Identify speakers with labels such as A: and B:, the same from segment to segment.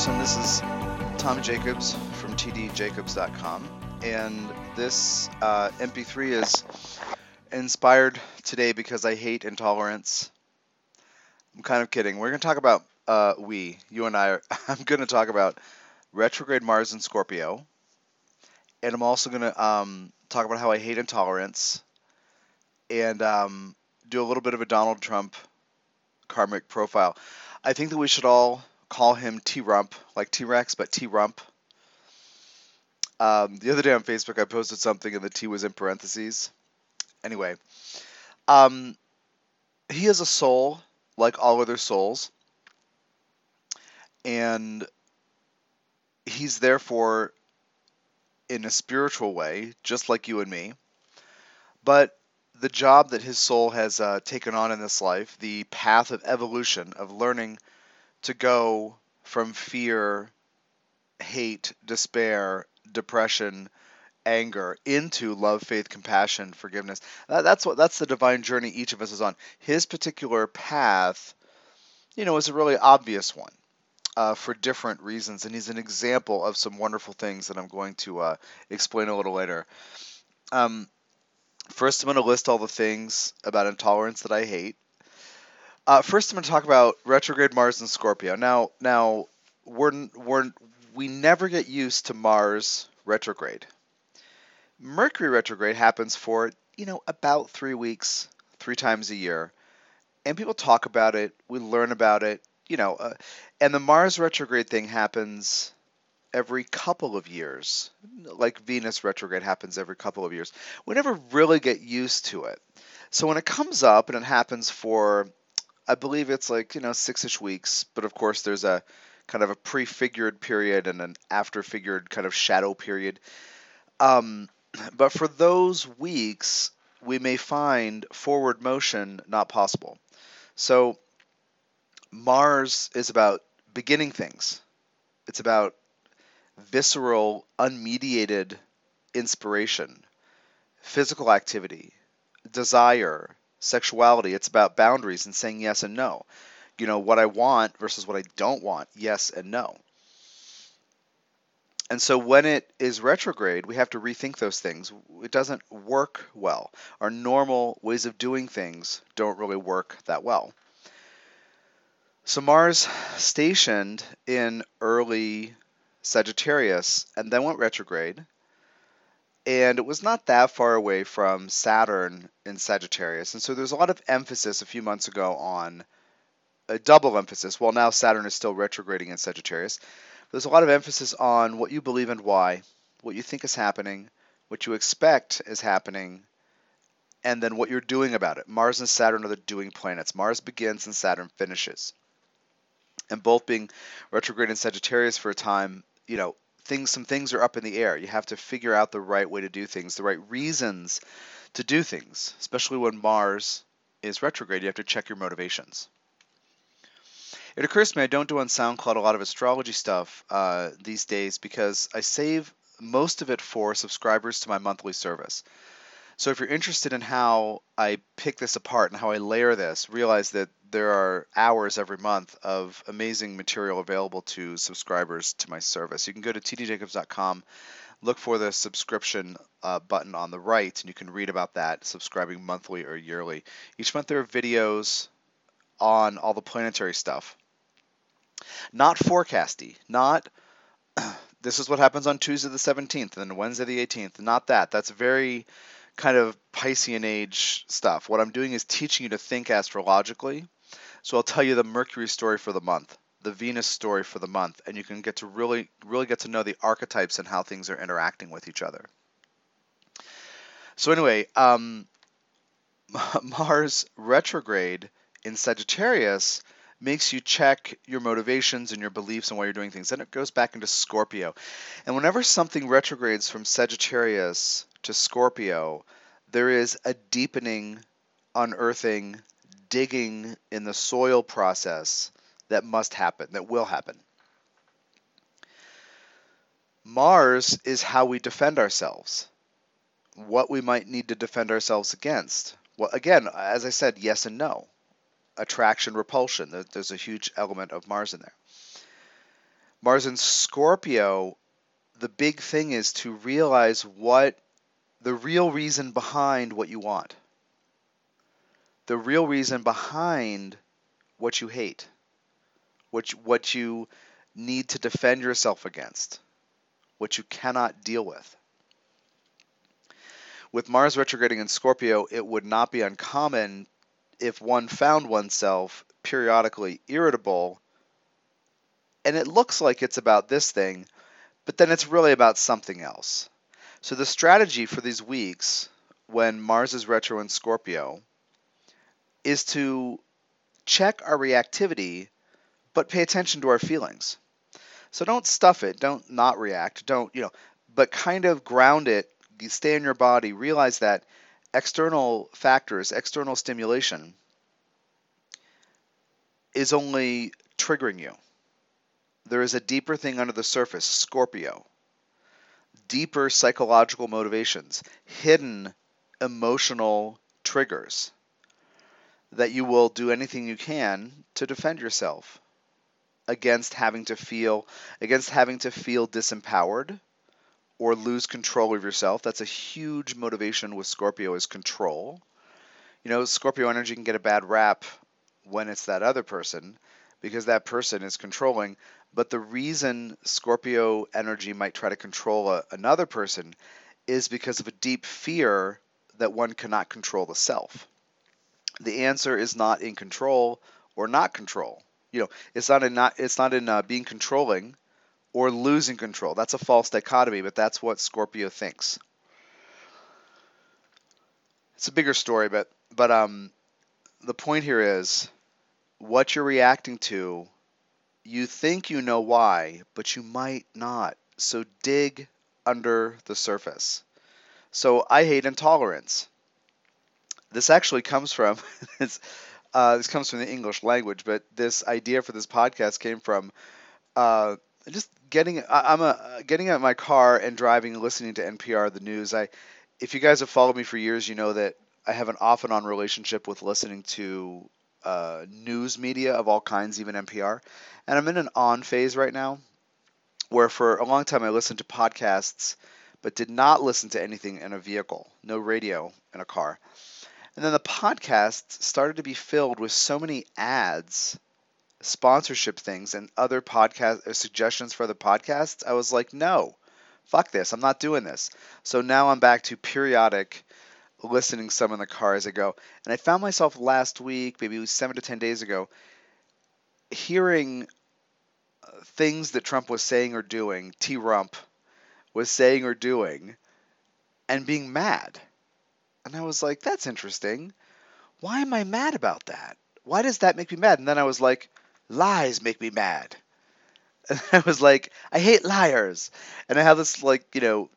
A: Person. This is Tom Jacobs from tdjacobs.com, and this uh, MP3 is inspired today because I hate intolerance. I'm kind of kidding. We're going to talk about uh, we, you and I. Are, I'm going to talk about retrograde Mars in Scorpio, and I'm also going to um, talk about how I hate intolerance, and um, do a little bit of a Donald Trump karmic profile. I think that we should all call him T Rump, like T Rex, but T Rump. Um, the other day on Facebook, I posted something and the T was in parentheses. Anyway, um, he is a soul like all other souls, and he's therefore in a spiritual way, just like you and me. But the job that his soul has uh, taken on in this life, the path of evolution, of learning to go from fear, hate, despair, depression, anger into love, faith, compassion, forgiveness. that's what that's the divine journey each of us is on. His particular path, you know, is a really obvious one. Uh, for different reasons, and he's an example of some wonderful things that I'm going to uh, explain a little later. Um, first, I'm going to list all the things about intolerance that I hate. Uh, first, I'm going to talk about retrograde Mars and Scorpio. Now, now we're we're we never get used to Mars retrograde. Mercury retrograde happens for you know about three weeks, three times a year, and people talk about it. We learn about it, you know, uh, and the Mars retrograde thing happens every couple of years, like Venus retrograde happens every couple of years. We never really get used to it. So when it comes up and it happens for I believe it's like, you know, six ish weeks, but of course there's a kind of a prefigured period and an afterfigured kind of shadow period. Um, but for those weeks, we may find forward motion not possible. So Mars is about beginning things. It's about visceral, unmediated inspiration, physical activity, desire, sexuality. It's about boundaries and saying yes and no. You know, what I want versus what I don't want, yes and no. And so when it is retrograde, we have to rethink those things. It doesn't work well. Our normal ways of doing things don't really work that well. So Mars stationed in early Sagittarius and then went retrograde and it was not that far away from Saturn in Sagittarius. And so there's a lot of emphasis a few months ago on a double emphasis. Well, now Saturn is still retrograding in Sagittarius. There's a lot of emphasis on what you believe and why, what you think is happening, what you expect is happening, and then what you're doing about it. Mars and Saturn are the doing planets. Mars begins and Saturn finishes. And both being retrograde in Sagittarius for a time, you know, things some things are up in the air. You have to figure out the right way to do things, the right reasons to do things, especially when Mars is retrograde. You have to check your motivations. It occurs to me I don't do on SoundCloud a lot of astrology stuff uh, these days because I save most of it for subscribers to my monthly service. So if you're interested in how I pick this apart and how I layer this, realize that there are hours every month of amazing material available to subscribers to my service. You can go to tdjacobs.com, look for the subscription uh, button on the right, and you can read about that, subscribing monthly or yearly. Each month there are videos on all the planetary stuff. Not forecasty, not this is what happens on Tuesday the 17th and Wednesday the 18th. Not that. That's very kind of Piscean age stuff. What I'm doing is teaching you to think astrologically so I'll tell you the Mercury story for the month, the Venus story for the month, and you can get to really, really get to know the archetypes and how things are interacting with each other. So anyway, um, Mars retrograde in Sagittarius makes you check your motivations and your beliefs and why you're doing things. Then it goes back into Scorpio. And whenever something retrogrades from Sagittarius to Scorpio, there is a deepening, unearthing, digging in the soil process that must happen, that will happen. Mars is how we defend ourselves, what we might need to defend ourselves against. Well, again, as I said, yes and no. Attraction, repulsion. There's a huge element of Mars in there. Mars in Scorpio, the big thing is to realize what the real reason behind what you want. The real reason behind what you hate. What you, what you need to defend yourself against. What you cannot deal with. With Mars retrograding in Scorpio, it would not be uncommon if one found oneself periodically irritable and it looks like it's about this thing, but then it's really about something else. So the strategy for these weeks when Mars is retro in Scorpio is to check our reactivity but pay attention to our feelings. So don't stuff it, don't not react, don't, you know, but kind of ground it, stay in your body, realize that external factors, external stimulation is only triggering you. There is a deeper thing under the surface, Scorpio. Deeper psychological motivations, hidden emotional triggers that you will do anything you can to defend yourself against having to feel against having to feel disempowered or lose control of yourself. That's a huge motivation with Scorpio is control. You know, Scorpio energy can get a bad rap when it's that other person because that person is controlling. But the reason Scorpio energy might try to control a, another person is because of a deep fear that one cannot control the self. The answer is not in control or not control. You know, it's not in not it's not in uh, being controlling or losing control. That's a false dichotomy, but that's what Scorpio thinks. It's a bigger story, but but um, the point here is what you're reacting to, you think you know why, but you might not. So dig under the surface. So I hate intolerance. This actually comes from uh, this comes from the English language, but this idea for this podcast came from uh, just getting. I, am a getting out my car and driving, and listening to NPR, the news. I, if you guys have followed me for years, you know that I have an off and on relationship with listening to uh, news media of all kinds, even NPR. And I'm in an on phase right now where for a long time I listened to podcasts but did not listen to anything in a vehicle, no radio in a car. And then the podcasts started to be filled with so many ads, sponsorship things, and other podcast uh, suggestions for other podcasts. I was like, no, fuck this. I'm not doing this. So now I'm back to periodic listening some in the car as I go. And I found myself last week, maybe seven to ten days ago, hearing uh, things that Trump was saying or doing, T Rump was saying or doing, and being mad. And I was like, that's interesting. Why am I mad about that? Why does that make me mad? And then I was like, lies make me mad. And I was like, I hate liars. And I have this, like, you know,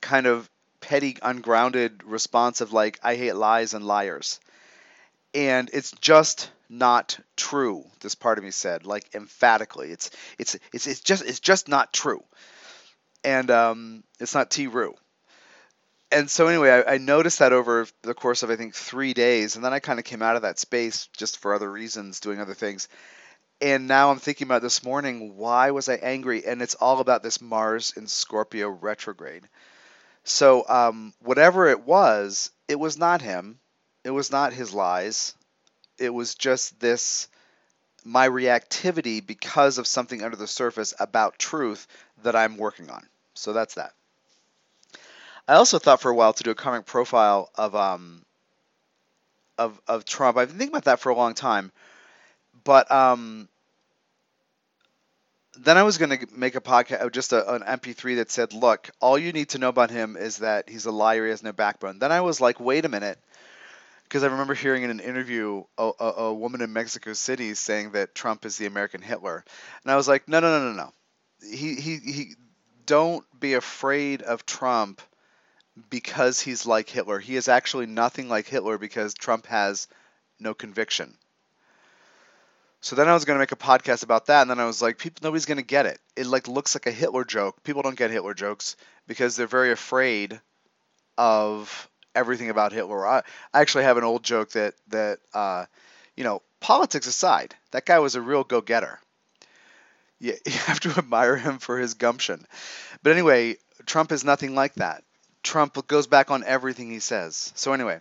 A: kind of petty, ungrounded response of like, I hate lies and liars. And it's just not true. This part of me said, like emphatically, it's it's it's it's just it's just not true. And um, it's not T. Rue. And so anyway, I, I noticed that over the course of I think three days, and then I kind of came out of that space just for other reasons, doing other things. And now I'm thinking about this morning, why was I angry? And it's all about this Mars in Scorpio retrograde. So um, whatever it was, it was not him. It was not his lies. It was just this my reactivity because of something under the surface about truth that I'm working on. So that's that. I also thought for a while to do a karmic profile of um of of Trump. I've been thinking about that for a long time, but um then I was going to make a podcast, uh, just a, an MP3 that said, "Look, all you need to know about him is that he's a liar. He has no backbone." Then I was like, "Wait a minute," because I remember hearing in an interview a, a, a, woman in Mexico City saying that Trump is the American Hitler, and I was like, "No, no, no, no, no. He, he, he. Don't be afraid of Trump because he's like Hitler. He is actually nothing like Hitler because Trump has no conviction." So then I was going to make a podcast about that, and then I was like, people, nobody's going to get it. It like looks like a Hitler joke. People don't get Hitler jokes because they're very afraid of everything about Hitler. I, I actually have an old joke that that uh, you know, politics aside, that guy was a real go-getter. you, you have to admire him for his gumption. But anyway, Trump is nothing like that. Trump goes back on everything he says. So anyway,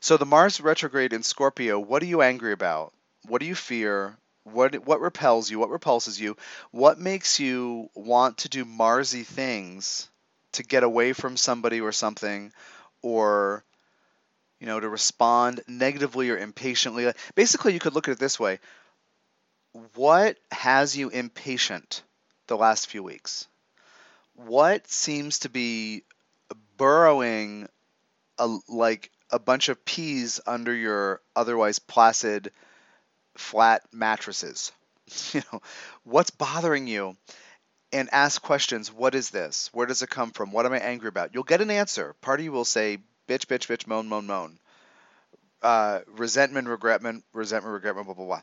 A: so the Mars retrograde in Scorpio, what are you angry about? What do you fear? What what repels you? What repulses you? What makes you want to do Marsy things to get away from somebody or something or you know, to respond negatively or impatiently. Basically, you could look at it this way. What has you impatient the last few weeks? What seems to be burrowing a, like a bunch of peas under your otherwise placid flat mattresses. You know, what's bothering you? And ask questions. What is this? Where does it come from? What am I angry about? You'll get an answer. Part of you will say, bitch, bitch, bitch, moan, moan, moan. Uh, resentment, regretment, resentment, regretment, blah, blah, blah.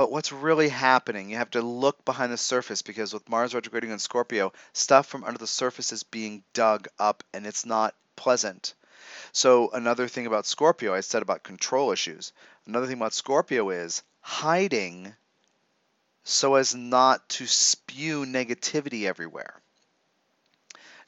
A: But what's really happening? You have to look behind the surface because with Mars retrograding in Scorpio, stuff from under the surface is being dug up and it's not pleasant. So, another thing about Scorpio, I said about control issues. Another thing about Scorpio is hiding so as not to spew negativity everywhere.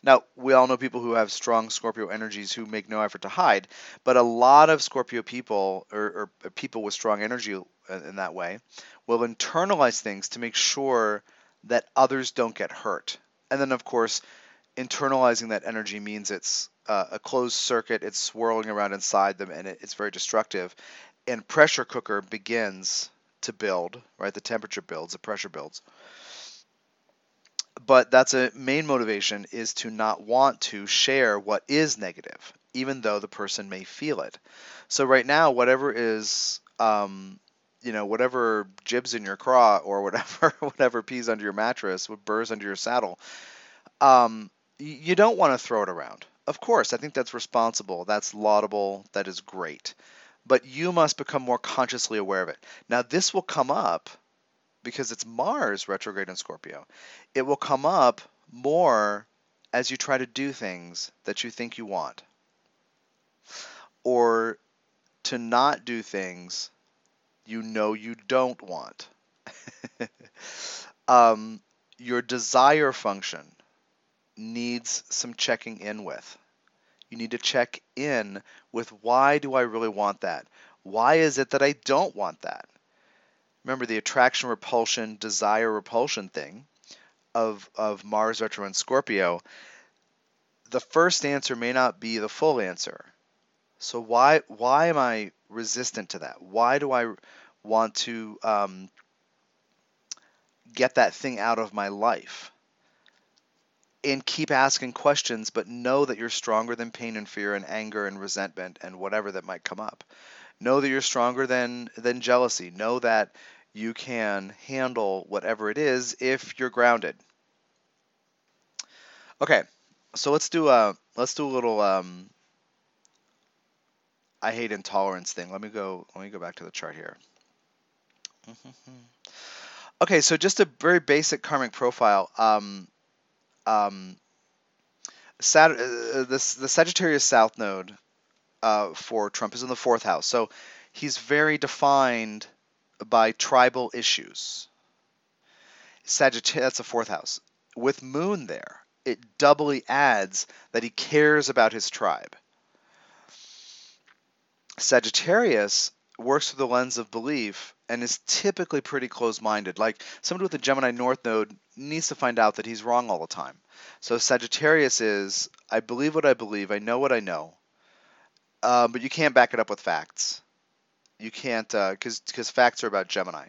A: Now, we all know people who have strong Scorpio energies who make no effort to hide, but a lot of Scorpio people, or, or people with strong energy in that way, will internalize things to make sure that others don't get hurt. And then, of course, internalizing that energy means it's uh, a closed circuit, it's swirling around inside them, and it, it's very destructive. And pressure cooker begins to build, right? The temperature builds, the pressure builds but that's a main motivation is to not want to share what is negative, even though the person may feel it. So right now, whatever is, um, you know, whatever jibs in your craw or whatever, whatever pees under your mattress, what burrs under your saddle, um, you don't want to throw it around. Of course, I think that's responsible. That's laudable. That is great. But you must become more consciously aware of it. Now, this will come up because it's Mars retrograde in Scorpio, it will come up more as you try to do things that you think you want. Or to not do things you know you don't want. um, your desire function needs some checking in with. You need to check in with why do I really want that? Why is it that I don't want that? remember the attraction repulsion desire repulsion thing of of Mars retro and Scorpio the first answer may not be the full answer so why why am I resistant to that? Why do I want to um, get that thing out of my life? And keep asking questions but know that you're stronger than pain and fear and anger and resentment and whatever that might come up. Know that you're stronger than than jealousy. Know that you can handle whatever it is if you're grounded. Okay so let's do a let's do a little um, I hate intolerance thing let me go let me go back to the chart here okay so just a very basic karmic profile um, um, Sat- uh, the Sagittarius South Node uh, for Trump is in the fourth house. So he's very defined by tribal issues. Sagittarius, that's the fourth house. With Moon there, it doubly adds that he cares about his tribe. Sagittarius works through the lens of belief and is typically pretty close minded. Like somebody with a Gemini North node needs to find out that he's wrong all the time. So Sagittarius is I believe what I believe, I know what I know, um, but you can't back it up with facts. You can't because uh, because facts are about Gemini.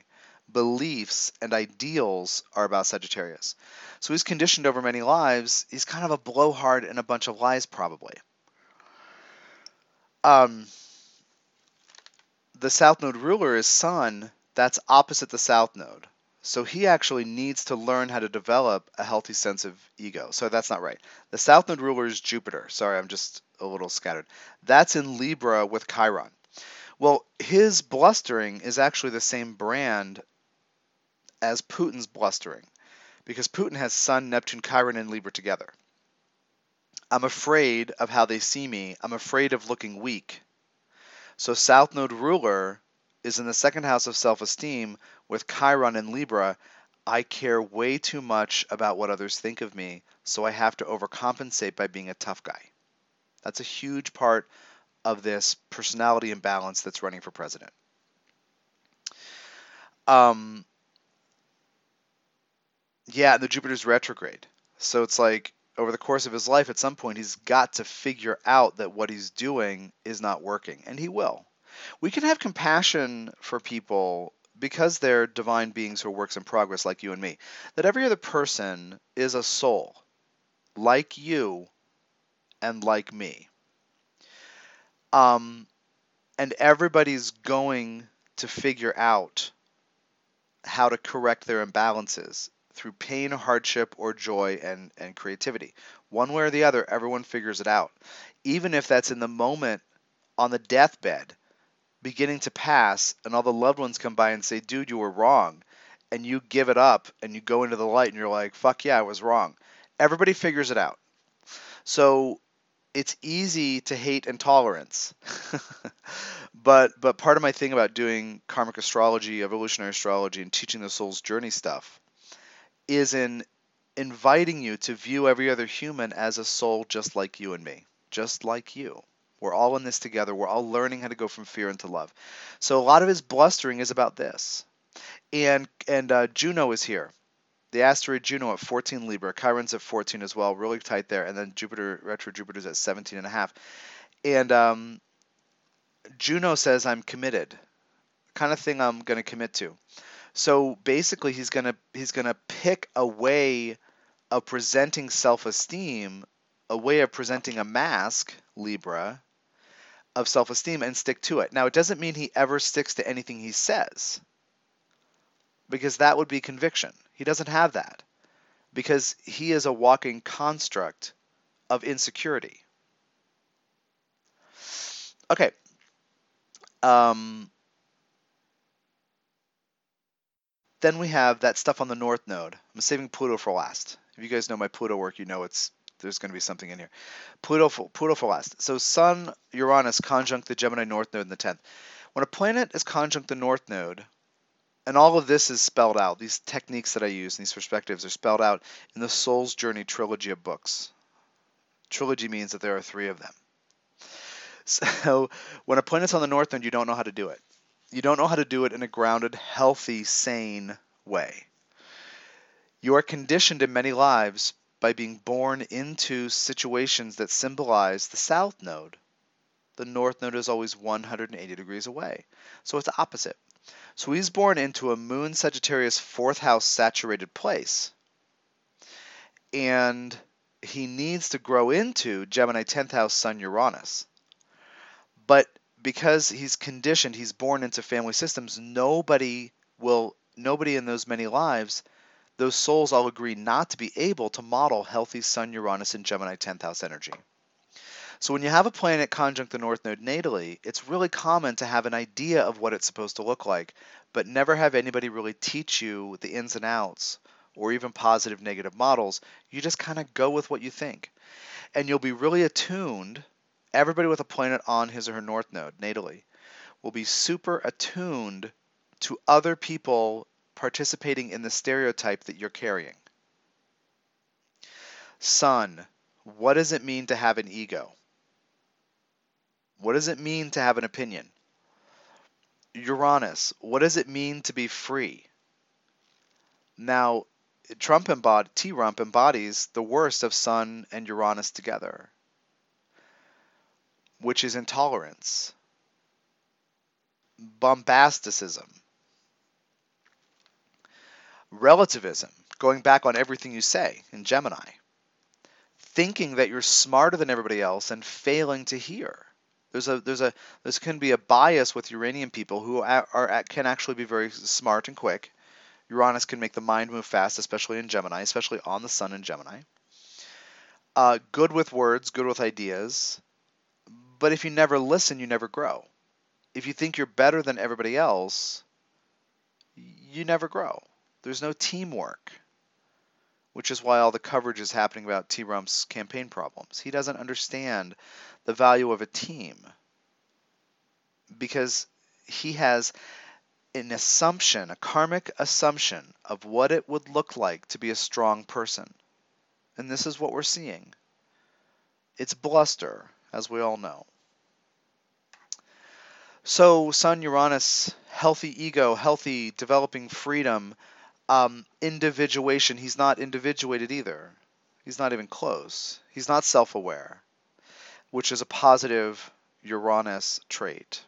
A: Beliefs and ideals are about Sagittarius. So he's conditioned over many lives. He's kind of a blowhard and a bunch of lies, probably. Um, the South Node ruler is Sun. That's opposite the South Node. So he actually needs to learn how to develop a healthy sense of ego. So that's not right. The South Node ruler is Jupiter. Sorry, I'm just a little scattered. That's in Libra with Chiron. Well, his blustering is actually the same brand as Putin's blustering because Putin has Sun, Neptune, Chiron, and Libra together. I'm afraid of how they see me. I'm afraid of looking weak. So South Node ruler is in the second house of self-esteem with Chiron and Libra. I care way too much about what others think of me, so I have to overcompensate by being a tough guy. That's a huge part of this personality imbalance that's running for president. Um, yeah, the Jupiter's retrograde. So it's like over the course of his life, at some point, he's got to figure out that what he's doing is not working, and he will. We can have compassion for people because they're divine beings who are works in progress, like you and me. That every other person is a soul, like you and like me. Um, and everybody's going to figure out how to correct their imbalances through pain, hardship, or joy and, and creativity. One way or the other, everyone figures it out. Even if that's in the moment on the deathbed, beginning to pass, and all the loved ones come by and say, dude, you were wrong. And you give it up and you go into the light and you're like, fuck yeah, I was wrong. Everybody figures it out. So it's easy to hate intolerance. but but part of my thing about doing karmic astrology, evolutionary astrology, and teaching the soul's journey stuff is in inviting you to view every other human as a soul just like you and me, just like you. We're all in this together. We're all learning how to go from fear into love. So a lot of his blustering is about this. And and uh, Juno is here the asteroid Juno at 14 Libra, Chiron's at 14 as well, really tight there, and then Jupiter retro Jupiter's at 17 and a half. And um, Juno says I'm committed, kind of thing I'm going to commit to. So basically, he's gonna he's gonna pick a way of presenting self-esteem, a way of presenting a mask, Libra, of self-esteem, and stick to it. Now, it doesn't mean he ever sticks to anything he says, because that would be conviction. He doesn't have that because he is a walking construct of insecurity. Okay. Um, then we have that stuff on the north node. I'm saving Pluto for last. If you guys know my Pluto work, you know it's there's going to be something in here. Pluto for, Pluto for last. So Sun Uranus conjunct the Gemini north node in the 10th. When a planet is conjunct the north node, and all of this is spelled out. These techniques that I use, and these perspectives, are spelled out in the Soul's Journey trilogy of books. Trilogy means that there are three of them. So when a planet's on the north node, you don't know how to do it. You don't know how to do it in a grounded, healthy, sane way. You are conditioned in many lives by being born into situations that symbolize the south node. The north node is always 180 degrees away. So it's opposite. So he's born into a moon Sagittarius fourth house saturated place. And he needs to grow into Gemini 10th house Sun Uranus. But because he's conditioned, he's born into family systems, nobody will, nobody in those many lives, those souls all agree not to be able to model healthy Sun Uranus and Gemini 10th house energy. So when you have a planet conjunct the North Node natally, it's really common to have an idea of what it's supposed to look like, but never have anybody really teach you the ins and outs or even positive negative models. You just kind of go with what you think. And you'll be really attuned. Everybody with a planet on his or her North Node natally will be super attuned to other people participating in the stereotype that you're carrying. Sun, what does it mean to have an ego? What does it mean to have an opinion? Uranus, what does it mean to be free? Now, Trump embodies, T-Rump embodies the worst of Sun and Uranus together, which is intolerance, bombasticism, relativism, going back on everything you say in Gemini, thinking that you're smarter than everybody else and failing to hear. There's a there's a this can be a bias with Uranian people who are, are can actually be very smart and quick. Uranus can make the mind move fast, especially in Gemini, especially on the Sun in Gemini. Uh, good with words, good with ideas, but if you never listen, you never grow. If you think you're better than everybody else, you never grow. There's no teamwork, which is why all the coverage is happening about T. Rump's campaign problems. He doesn't understand the value of a team because he has an assumption, a karmic assumption of what it would look like to be a strong person. And this is what we're seeing. It's bluster, as we all know. So, Sun Uranus, healthy ego, healthy, developing freedom, um, individuation. He's not individuated either. He's not even close. He's not self aware, which is a positive Uranus trait.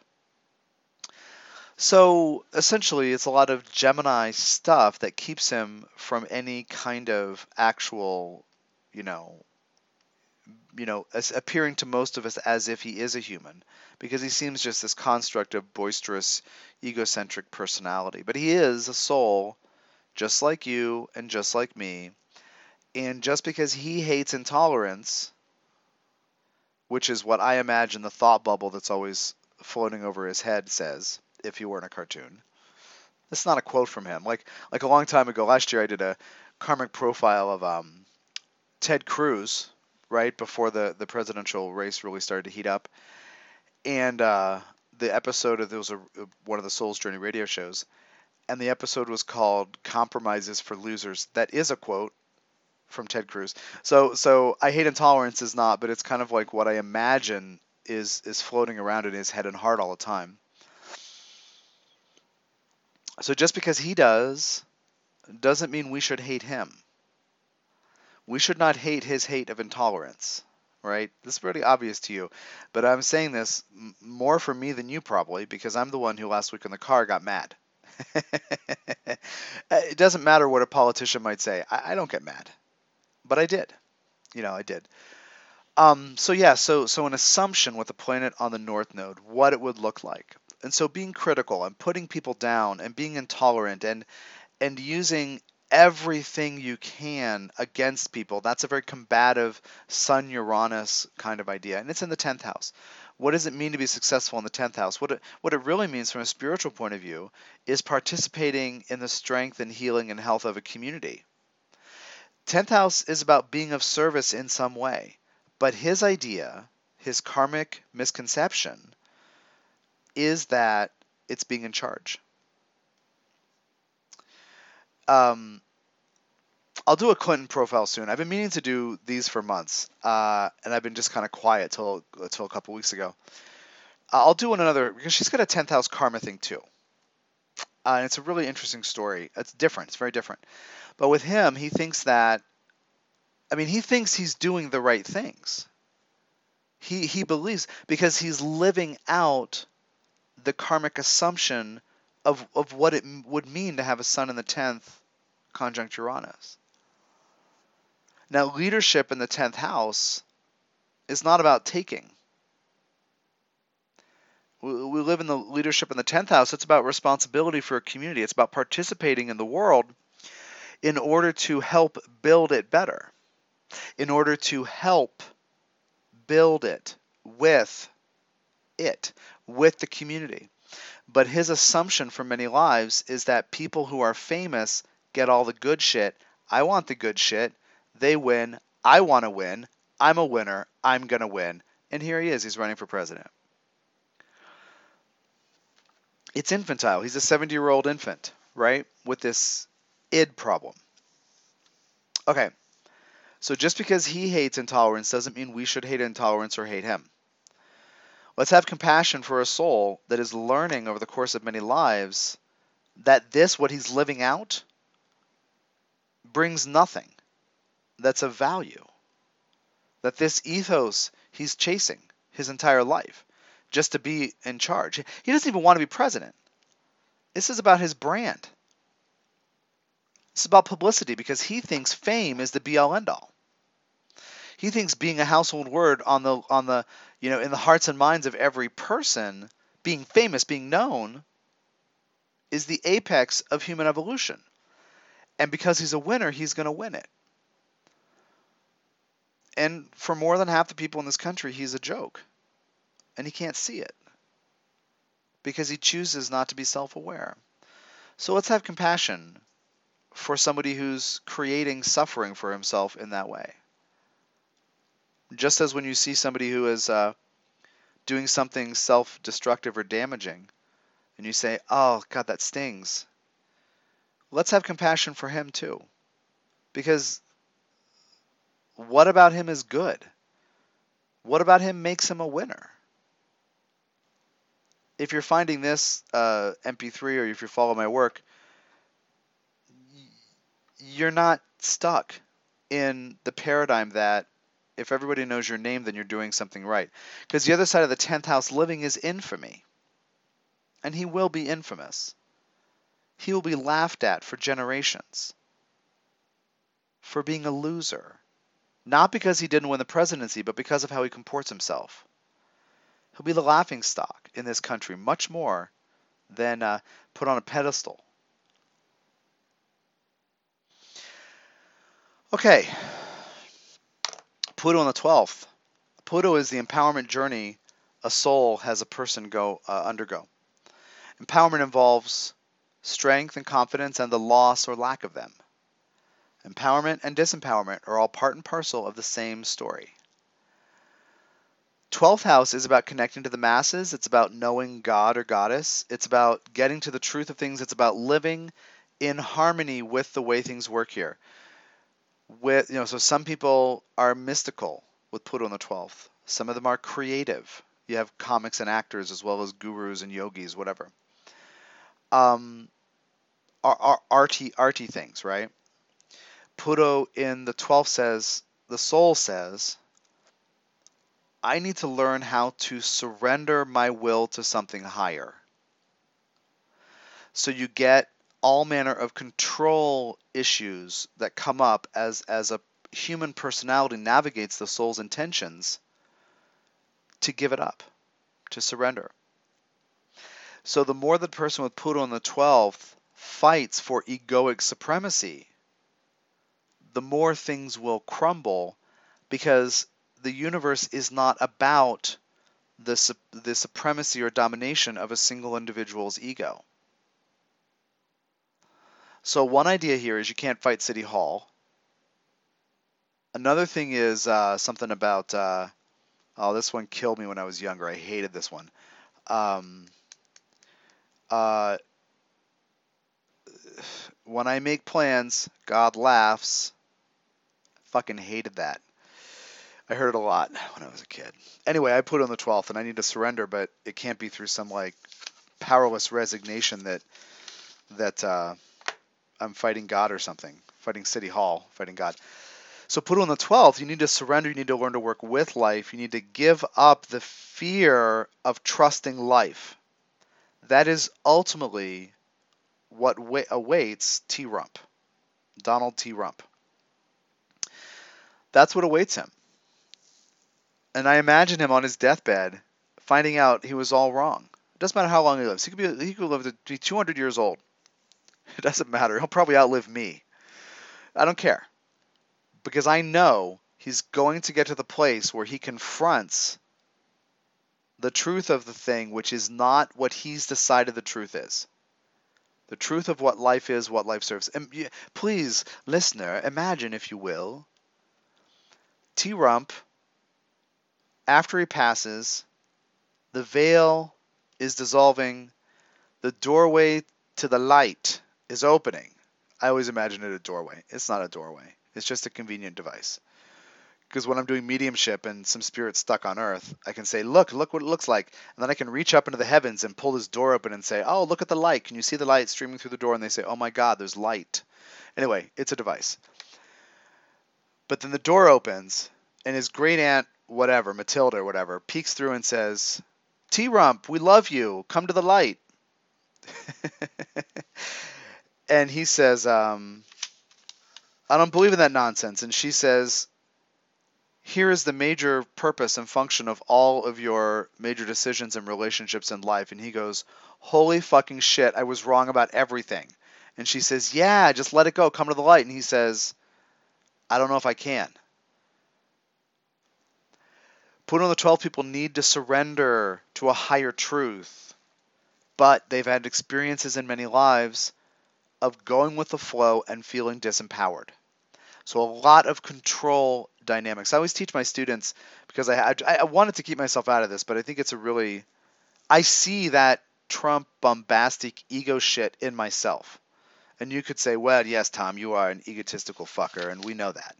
A: So essentially, it's a lot of Gemini stuff that keeps him from any kind of actual, you know, you know, as appearing to most of us as if he is a human, because he seems just this construct of boisterous, egocentric personality. But he is a soul, just like you and just like me. And just because he hates intolerance, which is what I imagine the thought bubble that's always floating over his head says, if he were in a cartoon. This is not a quote from him. Like like a long time ago, last year I did a karmic profile of um, Ted Cruz, right before the the presidential race really started to heat up, and uh, the episode of there was a, one of the Soul's Journey radio shows, and the episode was called "Compromises for Losers." That is a quote from Ted Cruz. So so I hate intolerance is not, but it's kind of like what I imagine is is floating around in his head and heart all the time. So just because he does doesn't mean we should hate him. We should not hate his hate of intolerance, right? This is pretty obvious to you, but I'm saying this more for me than you probably because I'm the one who last week in the car got mad. it doesn't matter what a politician might say. I, I, don't get mad, but I did. You know, I did. Um, so yeah, so so an assumption with a planet on the north node, what it would look like. And so being critical and putting people down and being intolerant and and using everything you can against people, that's a very combative Sun Uranus kind of idea. And it's in the 10th house. What does it mean to be successful in the 10th house? What it, what it really means from a spiritual point of view is participating in the strength and healing and health of a community. 10th house is about being of service in some way. But his idea, his karmic misconception, is that it's being in charge. Um, I'll do a Clinton profile soon. I've been meaning to do these for months, uh, and I've been just kind of quiet till till a couple weeks ago. Uh, I'll do one another because she's got a tenth house karma thing too, uh, and it's a really interesting story. It's different. It's very different. But with him, he thinks that, I mean, he thinks he's doing the right things. He he believes because he's living out the karmic assumption of, of what it would mean to have a sun in the 10th conjunct Uranus. Now, leadership in the 10th house is not about taking. We, we live in the leadership in the 10th house. It's about responsibility for a community, it's about participating in the world in order to help build it better, in order to help build it with it, with the community. But his assumption for many lives is that people who are famous get all the good shit. I want the good shit. They win. I want to win. I'm a winner. I'm going to win. And here he is. He's running for president. It's infantile. He's a 70 year old infant, right? With this id problem. Okay. So just because he hates intolerance doesn't mean we should hate intolerance or hate him. Let's have compassion for a soul that is learning over the course of many lives that this, what he's living out, brings nothing that's of value. That this ethos he's chasing his entire life just to be in charge. He doesn't even want to be president. This is about his brand. This is about publicity because he thinks fame is the be all end all. He thinks being a household word on the on the you know in the hearts and minds of every person, being famous, being known, is the apex of human evolution. And because he's a winner, he's going to win it. And for more than half the people in this country, he's a joke. And he can't see it because he chooses not to be self aware. So let's have compassion for somebody who's creating suffering for himself in that way. Just as when you see somebody who is uh, doing something self destructive or damaging, and you say, oh, God, that stings, let's have compassion for him too. Because what about him is good? What about him makes him a winner? If you're finding this uh, MP3 or if you follow my work, you're not stuck in the paradigm that if everybody knows your name, then you're doing something right. Because the other side of the 10th house living is infamy. And he will be infamous. He will be laughed at for generations for being a loser. Not because he didn't win the presidency, but because of how he comports himself. He'll be the laughing stock in this country much more than uh, put on a pedestal. Okay, Pluto on the 12th. Pluto is the empowerment journey a soul has a person go uh, undergo. Empowerment involves strength and confidence and the loss or lack of them. Empowerment and disempowerment are all part and parcel of the same story. 12th house is about connecting to the masses. It's about knowing God or goddess. It's about getting to the truth of things. It's about living in harmony with the way things work here. With you know, so some people are mystical with Pluto on the 12th. Some of them are creative. You have comics and actors as well as gurus and yogis, whatever. Um, are, are arty arty things, right? Pluto in the 12th says, the soul says, I need to learn how to surrender my will to something higher. So you get all manner of control issues that come up as, as a human personality navigates the soul's intentions to give it up, to surrender. So the more the person with Pluto in the 12th fights for egoic supremacy, the more things will crumble because the universe is not about the, the supremacy or domination of a single individual's ego. So, one idea here is you can't fight City Hall. Another thing is uh, something about, uh, oh, this one killed me when I was younger. I hated this one. Um, uh, when I make plans, God laughs fucking hated that. I heard it a lot when I was a kid. Anyway, I put on the 12th and I need to surrender, but it can't be through some like powerless resignation that that uh, I'm fighting God or something, fighting City Hall, fighting God. So Pluto on the 12th, you need to surrender, you need to learn to work with life, you need to give up the fear of trusting life. That is ultimately what awaits T. Rump, Donald T. Rump. That's what awaits him. And I imagine him on his deathbed finding out he was all wrong. It doesn't matter how long he lives. He could be he could live to be 200 years old. It doesn't matter. He'll probably outlive me. I don't care. Because I know he's going to get to the place where he confronts the truth of the thing which is not what he's decided the truth is. The truth of what life is, what life serves. And please, listener, imagine, if you will, T Rump, after he passes, the veil is dissolving, the doorway to the light is opening. I always imagine it a doorway. It's not a doorway, it's just a convenient device. Because when I'm doing mediumship and some spirit's stuck on earth, I can say, Look, look what it looks like. And then I can reach up into the heavens and pull this door open and say, Oh, look at the light. Can you see the light streaming through the door? And they say, Oh my God, there's light. Anyway, it's a device. But then the door opens, and his great aunt, whatever, Matilda or whatever, peeks through and says, T Rump, we love you. Come to the light. and he says, um, I don't believe in that nonsense. And she says, Here is the major purpose and function of all of your major decisions and relationships in life. And he goes, Holy fucking shit, I was wrong about everything. And she says, Yeah, just let it go. Come to the light. And he says, I don't know if I can. Pluto on the 12 people need to surrender to a higher truth, but they've had experiences in many lives of going with the flow and feeling disempowered. So a lot of control dynamics. I always teach my students because I, I, I wanted to keep myself out of this, but I think it's a really I see that Trump bombastic ego shit in myself. And you could say, well, yes, Tom, you are an egotistical fucker, and we know that.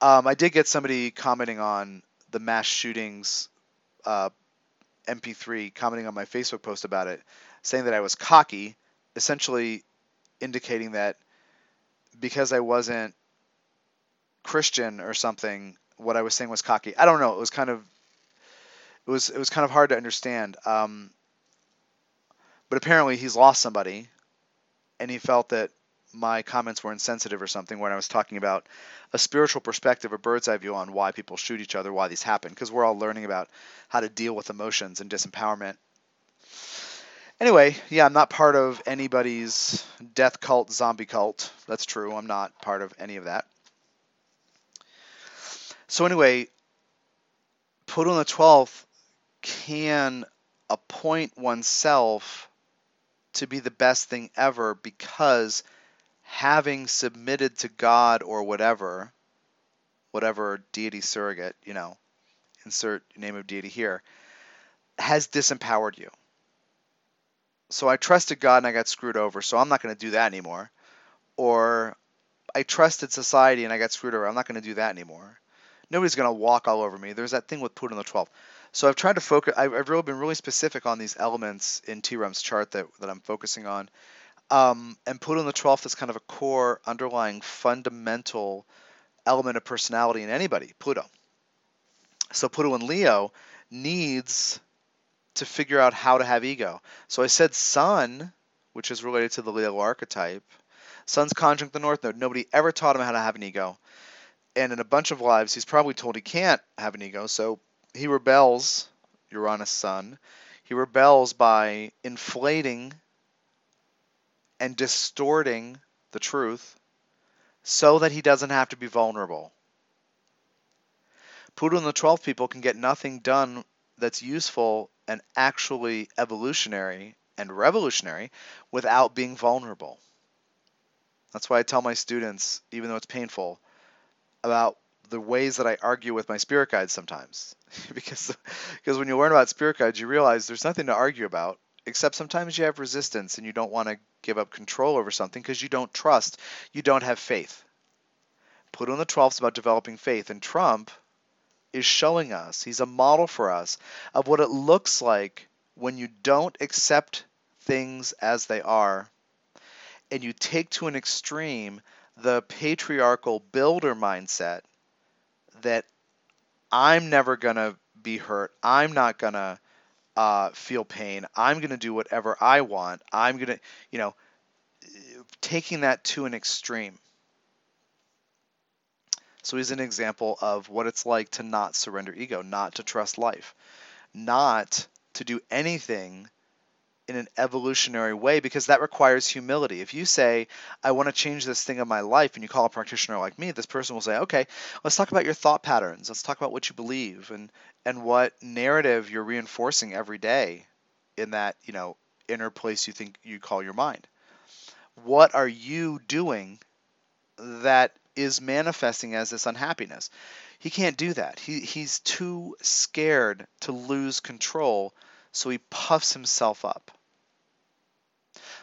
A: Um, I did get somebody commenting on the mass shootings uh, MP3, commenting on my Facebook post about it, saying that I was cocky, essentially indicating that because I wasn't Christian or something, what I was saying was cocky. I don't know. It was kind of it was it was kind of hard to understand. Um, but apparently he's lost somebody, and he felt that my comments were insensitive or something when I was talking about a spiritual perspective, a bird's eye view on why people shoot each other, why these happen, because we're all learning about how to deal with emotions and disempowerment. Anyway, yeah, I'm not part of anybody's death cult, zombie cult. That's true. I'm not part of any of that. So anyway, Pluto in the 12th can appoint oneself to be the best thing ever because having submitted to God or whatever, whatever deity surrogate, you know, insert name of deity here, has disempowered you. So I trusted God and I got screwed over, so I'm not going to do that anymore. Or I trusted society and I got screwed over, I'm not going to do that anymore. Nobody's going to walk all over me. There's that thing with Pluto in the 12th. So I've tried to focus. I've, really been really specific on these elements in TREM's chart that, that I'm focusing on. Um, and Pluto in the 12th is kind of a core, underlying, fundamental element of personality in anybody, Pluto. So Pluto in Leo needs to figure out how to have ego. So I said Sun, which is related to the Leo archetype. Sun's conjunct the North Node. Nobody ever taught him how to have an ego. And in a bunch of lives, he's probably told he can't have an ego. So he rebels, Uranus Sun. He rebels by inflating and distorting the truth so that he doesn't have to be vulnerable. Pluto and the 12th people can get nothing done that's useful and actually evolutionary and revolutionary without being vulnerable. That's why I tell my students, even though it's painful, about the ways that I argue with my spirit guides sometimes. because because when you learn about spirit guides, you realize there's nothing to argue about except sometimes you have resistance and you don't want to give up control over something because you don't trust, you don't have faith. Pluto in the 12th is about developing faith, and Trump is showing us, he's a model for us of what it looks like when you don't accept things as they are and you take to an extreme the patriarchal builder mindset that I'm never going to be hurt. I'm not going to uh, feel pain. I'm going to do whatever I want. I'm going to, you know, taking that to an extreme. So he's an example of what it's like to not surrender ego, not to trust life, not to do anything in an evolutionary way because that requires humility. If you say, I want to change this thing in my life, and you call a practitioner like me, this person will say, okay, let's talk about your thought patterns. Let's talk about what you believe and, and what narrative you're reinforcing every day in that, you know, inner place you think you call your mind. What are you doing that is manifesting as this unhappiness? He can't do that. He, he's too scared to lose control so he puffs himself up.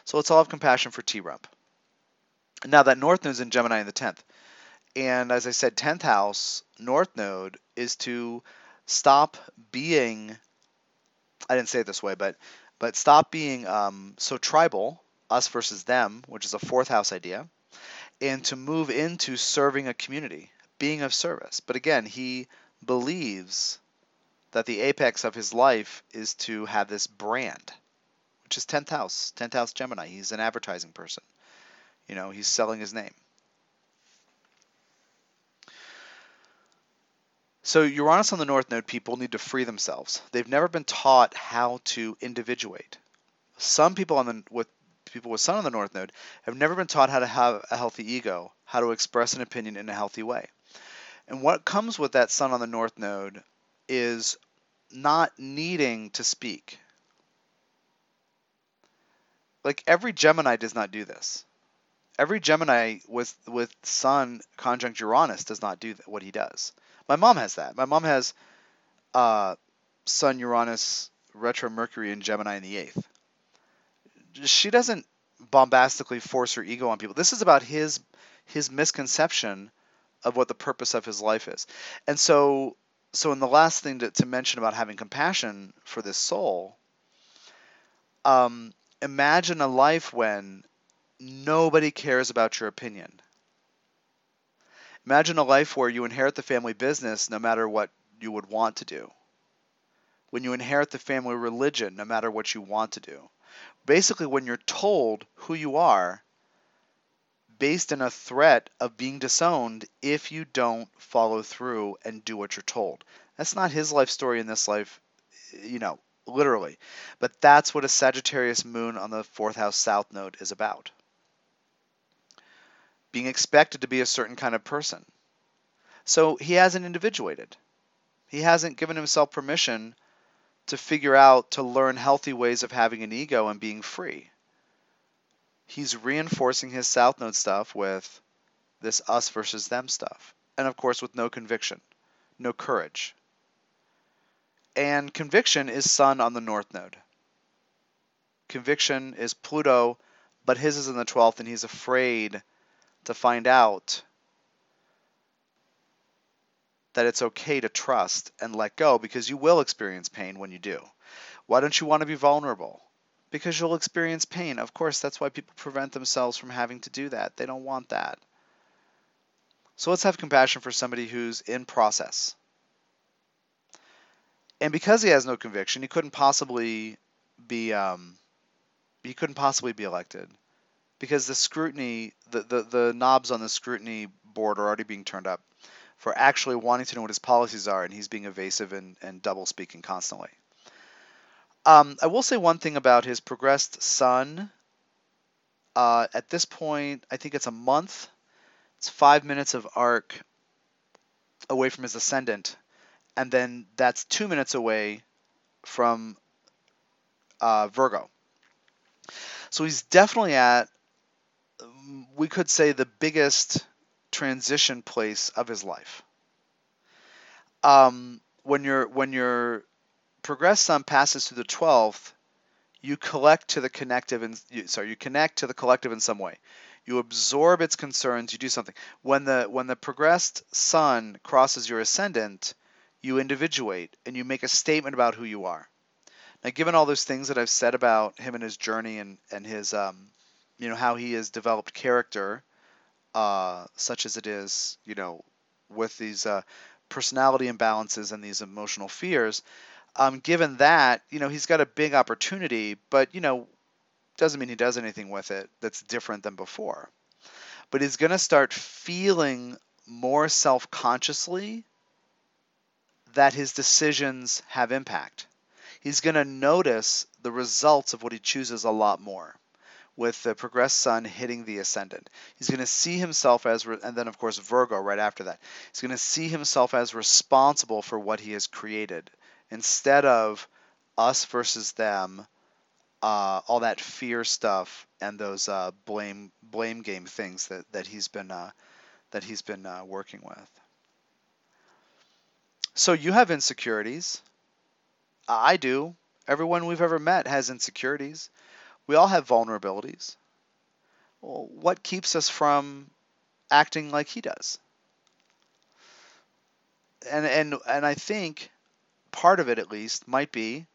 A: So let's all have compassion for T-Rump. Now that North Node is in Gemini in the 10th. And as I said, 10th house, North Node, is to stop being, I didn't say it this way, but, but stop being um, so tribal, us versus them, which is a fourth house idea, and to move into serving a community, being of service. But again, he believes that the apex of his life is to have this brand, which is 10th house, 10th house Gemini. He's an advertising person. You know, he's selling his name. So Uranus on the North Node people need to free themselves. They've never been taught how to individuate. Some people on the with people with Sun on the North Node have never been taught how to have a healthy ego, how to express an opinion in a healthy way. And what comes with that Sun on the North Node is not needing to speak. Like every Gemini does not do this. Every Gemini with with Sun conjunct Uranus does not do what he does. My mom has that. My mom has uh, Sun Uranus retro Mercury in Gemini in the eighth. She doesn't bombastically force her ego on people. This is about his his misconception of what the purpose of his life is. And so so in the last thing to, to mention about having compassion for this soul, um, imagine a life when nobody cares about your opinion. Imagine a life where you inherit the family business no matter what you would want to do. When you inherit the family religion no matter what you want to do. Basically, when you're told who you are based in a threat of being disowned if you don't follow through and do what you're told. That's not his life story in this life, you know, literally. But that's what a Sagittarius moon on the fourth house south node is about being expected to be a certain kind of person. So he hasn't individuated. He hasn't given himself permission to figure out, to learn healthy ways of having an ego and being free. He's reinforcing his South Node stuff with this us versus them stuff. And of course, with no conviction, no courage. And conviction is Sun on the North Node. Conviction is Pluto, but his is in the 12th, and he's afraid to find out that it's okay to trust and let go because you will experience pain when you do. Why don't you want to be vulnerable? Because you'll experience pain. Of course, that's why people prevent themselves from having to do that. They don't want that. So let's have compassion for somebody who's in process. And because he has no conviction, he couldn't possibly be um, he couldn't possibly be elected because the scrutiny, the, the, the knobs on the scrutiny board are already being turned up for actually wanting to know what his policies are, and he's being evasive and, and double speaking constantly. Um, I will say one thing about his progressed sun. Uh, at this point, I think it's a month. It's five minutes of arc away from his ascendant, and then that's two minutes away from uh, Virgo. So he's definitely at we could say the biggest transition place of his life. Um, when your when your progressed sun passes through the twelfth, you collect to the connective and sorry, you connect to the collective in some way. You absorb its concerns. You do something. When the when the progressed sun crosses your ascendant, you individuate and you make a statement about who you are. Now, given all those things that I've said about him and his journey and and his um, you know how he has developed character, uh, such as it is, you know, with these uh, personality imbalances and these emotional fears. Um, given that, you know, he's got a big opportunity, but you know, doesn't mean he does anything with it that's different than before. But he's going to start feeling more self-consciously that his decisions have impact. He's going to notice the results of what he chooses a lot more with the progressed sun hitting the ascendant. He's going to see himself as, re- and then of course Virgo right after that. He's going to see himself as responsible for what he has created instead of us versus them, uh, all that fear stuff and those uh, blame blame game things that, that he's been uh, that he's been uh, working with. So you have insecurities. I do. Everyone we've ever met has insecurities. We all have vulnerabilities. Well, what keeps us from acting like he does? And and and I think part of it at least might be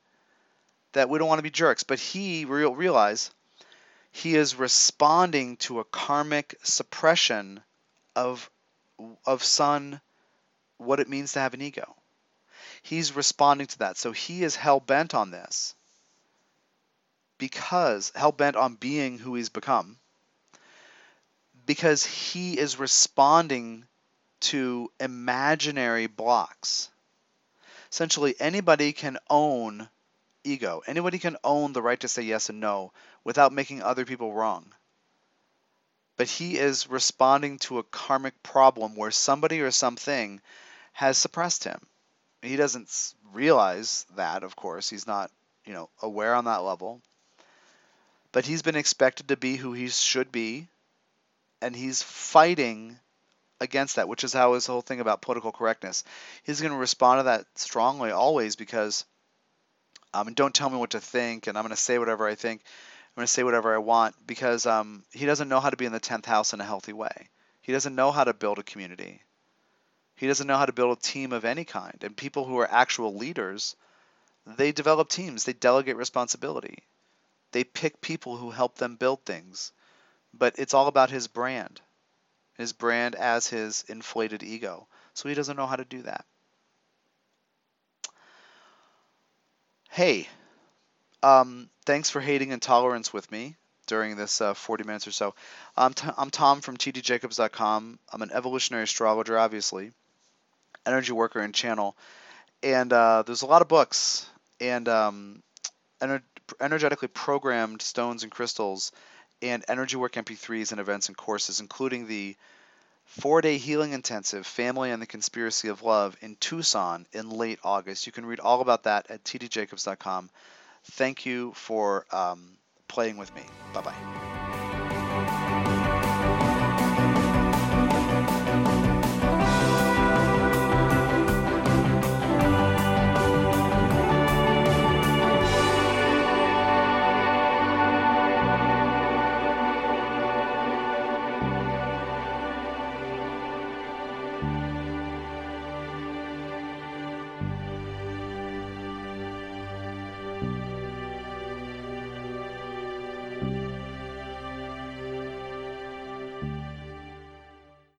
A: that we don't want to be jerks, but he real realize he is responding to a karmic suppression of of sun what it means to have an ego. He's responding to that. So he is hell bent on this because hell bent on being who he's become, because he is responding to imaginary blocks. Essentially, anybody can own ego. Anybody can own the right to say yes and no without making other people wrong. But he is responding to a karmic problem where somebody or something has suppressed him. He doesn't realize that, of course. He's not, you know, aware on that level but he's been expected to be who he should be, and he's fighting against that, which is how his whole thing about political correctness. He's going to respond to that strongly always because, um, don't tell me what to think, and I'm going to say whatever I think. I'm going to say whatever I want because um, he doesn't know how to be in the 10th house in a healthy way. He doesn't know how to build a community. He doesn't know how to build a team of any kind. And people who are actual leaders, they develop teams, they delegate responsibility. They pick people who help them build things. But it's all about his brand, his brand as his inflated ego. So he doesn't know how to do that. Hey, um, thanks for hating intolerance with me during this uh, 40 minutes or so. I'm, t- I'm Tom from tdjacobs.com. I'm an evolutionary astrologer, obviously, energy worker and channel. And uh, there's a lot of books and um, ener- energetically programmed stones and crystals and energy work MP3s and events and courses, including the four day healing intensive Family and the Conspiracy of Love in Tucson in late August. You can read all about that at tdjacobs.com. Thank you for um, playing with me. Bye bye.